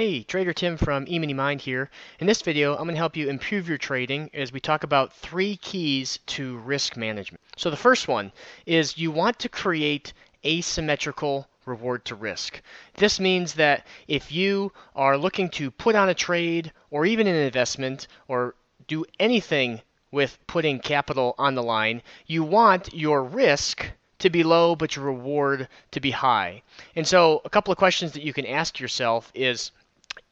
Hey, Trader Tim from eMoney Mind here. In this video, I'm going to help you improve your trading as we talk about three keys to risk management. So the first one is you want to create asymmetrical reward to risk. This means that if you are looking to put on a trade or even an investment or do anything with putting capital on the line, you want your risk to be low, but your reward to be high. And so, a couple of questions that you can ask yourself is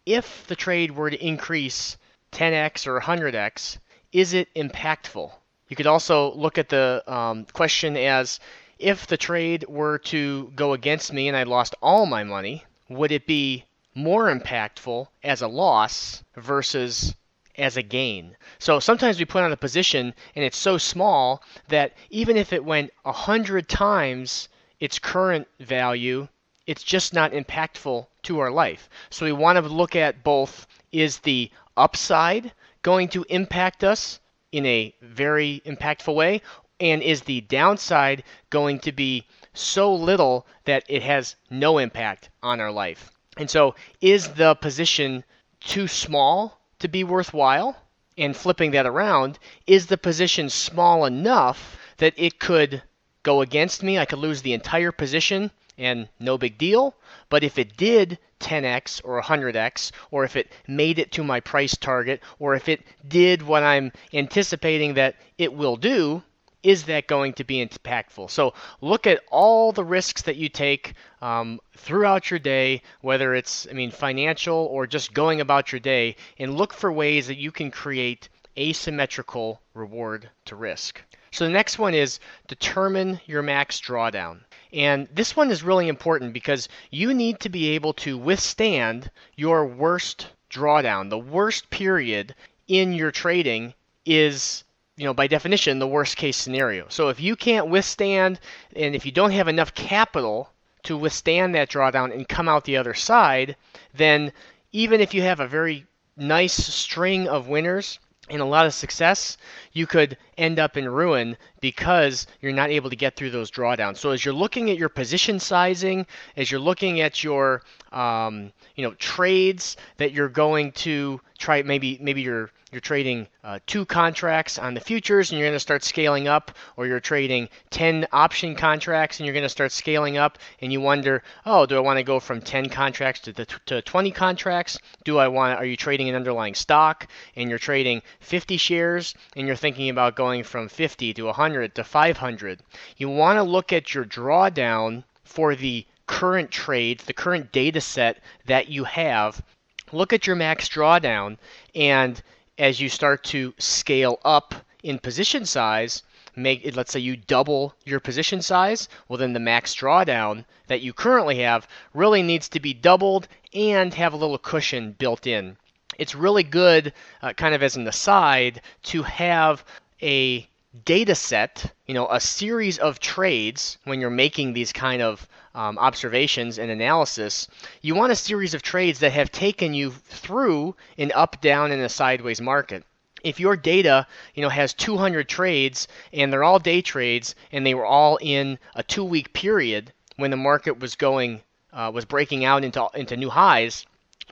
if the trade were to increase 10x or 100x, is it impactful? You could also look at the um, question as if the trade were to go against me and I lost all my money, would it be more impactful as a loss versus as a gain. So sometimes we put on a position and it's so small that even if it went 100 times its current value, it's just not impactful to our life. So we want to look at both is the upside going to impact us in a very impactful way? And is the downside going to be so little that it has no impact on our life? And so, is the position too small to be worthwhile? And flipping that around, is the position small enough that it could go against me? I could lose the entire position and no big deal. But if it did 10x or 100x, or if it made it to my price target, or if it did what I'm anticipating that it will do, is that going to be impactful? So look at all the risks that you take um, throughout your day, whether it's, I mean, financial or just going about your day, and look for ways that you can create asymmetrical reward to risk. So the next one is determine your max drawdown. And this one is really important because you need to be able to withstand your worst drawdown. The worst period in your trading is you know, by definition, the worst case scenario. So if you can't withstand, and if you don't have enough capital to withstand that drawdown and come out the other side, then even if you have a very nice string of winners, and a lot of success, you could end up in ruin because you're not able to get through those drawdowns. So as you're looking at your position sizing, as you're looking at your um, you know trades that you're going to try, maybe maybe you're you're trading uh, two contracts on the futures and you're going to start scaling up, or you're trading 10 option contracts and you're going to start scaling up, and you wonder, oh, do I want to go from 10 contracts to, the, to 20 contracts? Do I want? Are you trading an underlying stock and you're trading 50 shares and you're thinking about going from 50 to 100 to 500? You want to look at your drawdown for the current trades, the current data set that you have. Look at your max drawdown and as you start to scale up in position size, make let's say you double your position size, well then the max drawdown that you currently have really needs to be doubled and have a little cushion built in. It's really good, uh, kind of as an aside, to have a data set, you know, a series of trades when you're making these kind of um, observations and analysis, you want a series of trades that have taken you through an up, down, and a sideways market. If your data, you know, has 200 trades and they're all day trades and they were all in a two-week period when the market was going uh, was breaking out into into new highs,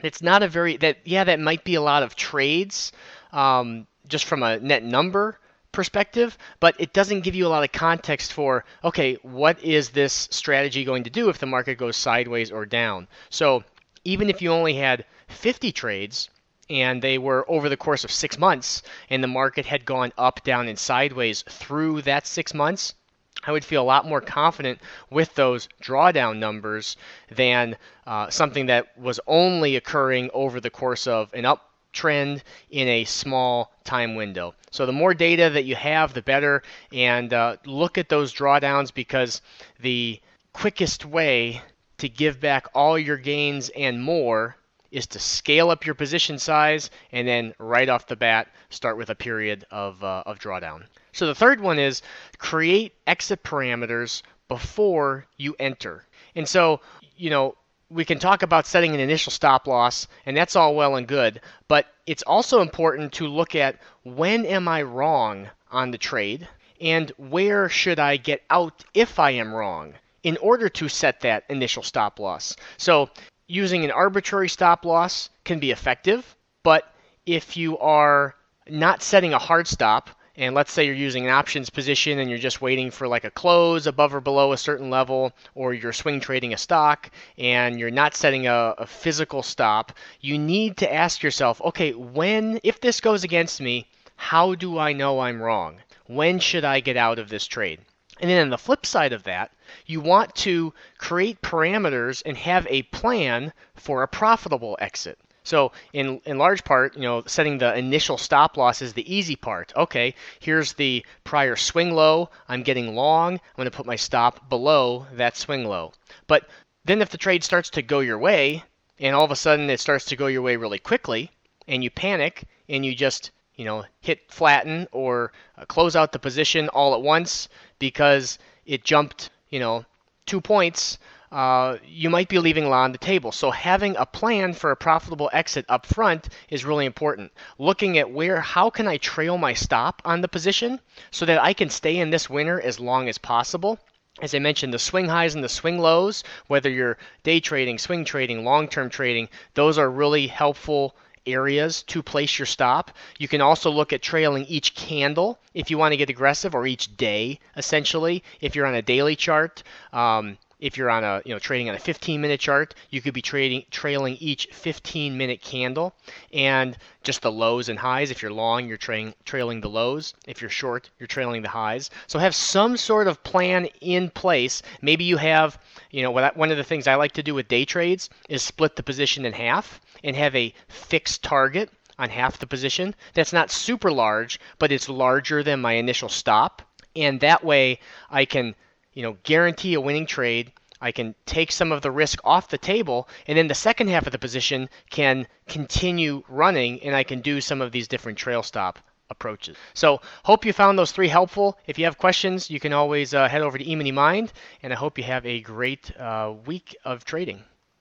it's not a very that yeah that might be a lot of trades um, just from a net number perspective, but it doesn't give you a lot of context for, okay, what is this strategy going to do if the market goes sideways or down? So even if you only had 50 trades and they were over the course of six months and the market had gone up, down, and sideways through that six months, I would feel a lot more confident with those drawdown numbers than uh, something that was only occurring over the course of an up trend in a small time window. So the more data that you have, the better. And uh, look at those drawdowns because the quickest way to give back all your gains and more is to scale up your position size and then right off the bat start with a period of, uh, of drawdown. So the third one is create exit parameters before you enter. And so, you know, we can talk about setting an initial stop loss, and that's all well and good, but it's also important to look at when am I wrong on the trade and where should I get out if I am wrong in order to set that initial stop loss. So using an arbitrary stop loss can be effective, but if you are not setting a hard stop, and let's say you're using an options position and you're just waiting for like a close above or below a certain level, or you're swing trading a stock and you're not setting a, a physical stop, you need to ask yourself, okay, when, if this goes against me, how do I know I'm wrong? When should I get out of this trade? And then on the flip side of that, you want to create parameters and have a plan for a profitable exit. So in, in large part, you know, setting the initial stop loss is the easy part. Okay, here's the prior swing low. I'm getting long. I'm going to put my stop below that swing low. But then if the trade starts to go your way, and all of a sudden it starts to go your way really quickly, and you panic and you just you know hit flatten or uh, close out the position all at once because it jumped you know two points uh, you might be leaving a lot on the table. So having a plan for a profitable exit up front is really important. Looking at where, how can I trail my stop on the position so that I can stay in this winner as long as possible. As I mentioned, the swing highs and the swing lows, whether you're day trading, swing trading, long term trading, those are really helpful areas to place your stop. You can also look at trailing each candle if you want to get aggressive, or each day, essentially. If you're on a daily chart, um, if you're on a you know trading on a 15 minute chart you could be trading trailing each 15 minute candle. And just the lows and highs if you're long you're trailing trailing the lows. If you're short you're trailing the highs. So have some sort of plan in place. Maybe you have you know one of the things i like to do with day trades is split the position in half and have a fixed target on half the position. That's not super large but it's larger than my initial stop. And that way i can you know, guarantee a winning trade. I can take some of the risk off the table, and then the second half of the position can continue running, and I can do some of these different trail stop approaches. So, hope you found those three helpful. If you have questions, you can always uh, head over to eMoney Mind, and I hope you have a great uh, week of trading.